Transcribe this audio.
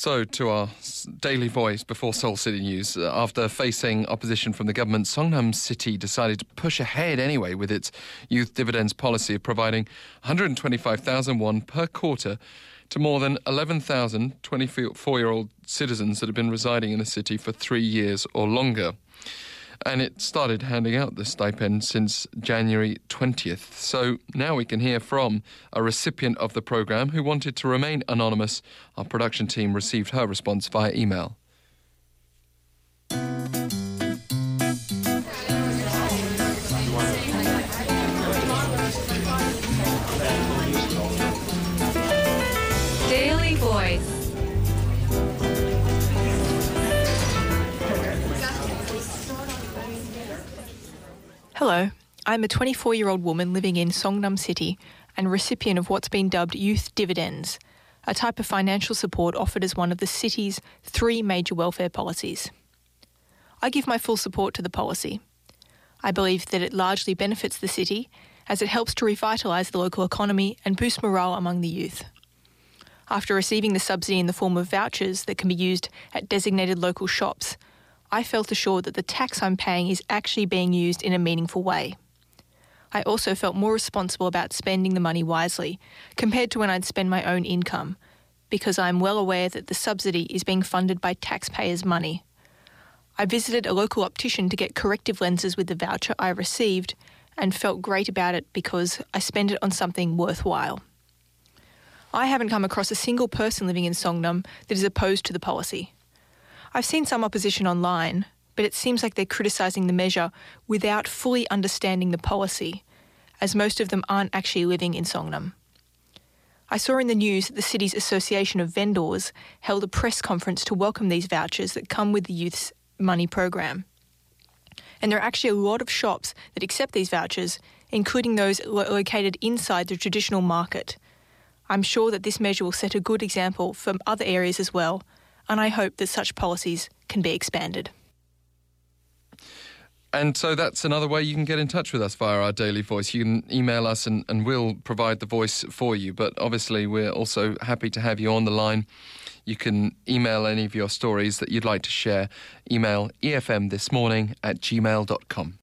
So, to our daily voice before Seoul City News. Uh, after facing opposition from the government, Seongnam City decided to push ahead anyway with its youth dividends policy of providing 125,000 won per quarter to more than 11,000 24 year old citizens that have been residing in the city for three years or longer and it started handing out the stipend since January 20th. So now we can hear from a recipient of the program who wanted to remain anonymous. Our production team received her response via email. Daily Voice. Hello, I'm a 24 year old woman living in Seongnam City and recipient of what's been dubbed Youth Dividends, a type of financial support offered as one of the city's three major welfare policies. I give my full support to the policy. I believe that it largely benefits the city as it helps to revitalise the local economy and boost morale among the youth. After receiving the subsidy in the form of vouchers that can be used at designated local shops, I felt assured that the tax I'm paying is actually being used in a meaningful way. I also felt more responsible about spending the money wisely compared to when I'd spend my own income, because I'm well aware that the subsidy is being funded by taxpayers' money. I visited a local optician to get corrective lenses with the voucher I received and felt great about it because I spent it on something worthwhile. I haven't come across a single person living in Seongnam that is opposed to the policy. I've seen some opposition online, but it seems like they're criticising the measure without fully understanding the policy, as most of them aren't actually living in Seongnam. I saw in the news that the city's Association of Vendors held a press conference to welcome these vouchers that come with the Youth's Money program. And there are actually a lot of shops that accept these vouchers, including those lo- located inside the traditional market. I'm sure that this measure will set a good example for other areas as well, and I hope that such policies can be expanded. And so that's another way you can get in touch with us via our daily voice. You can email us and, and we'll provide the voice for you. But obviously, we're also happy to have you on the line. You can email any of your stories that you'd like to share. Email efmthismorning at gmail.com.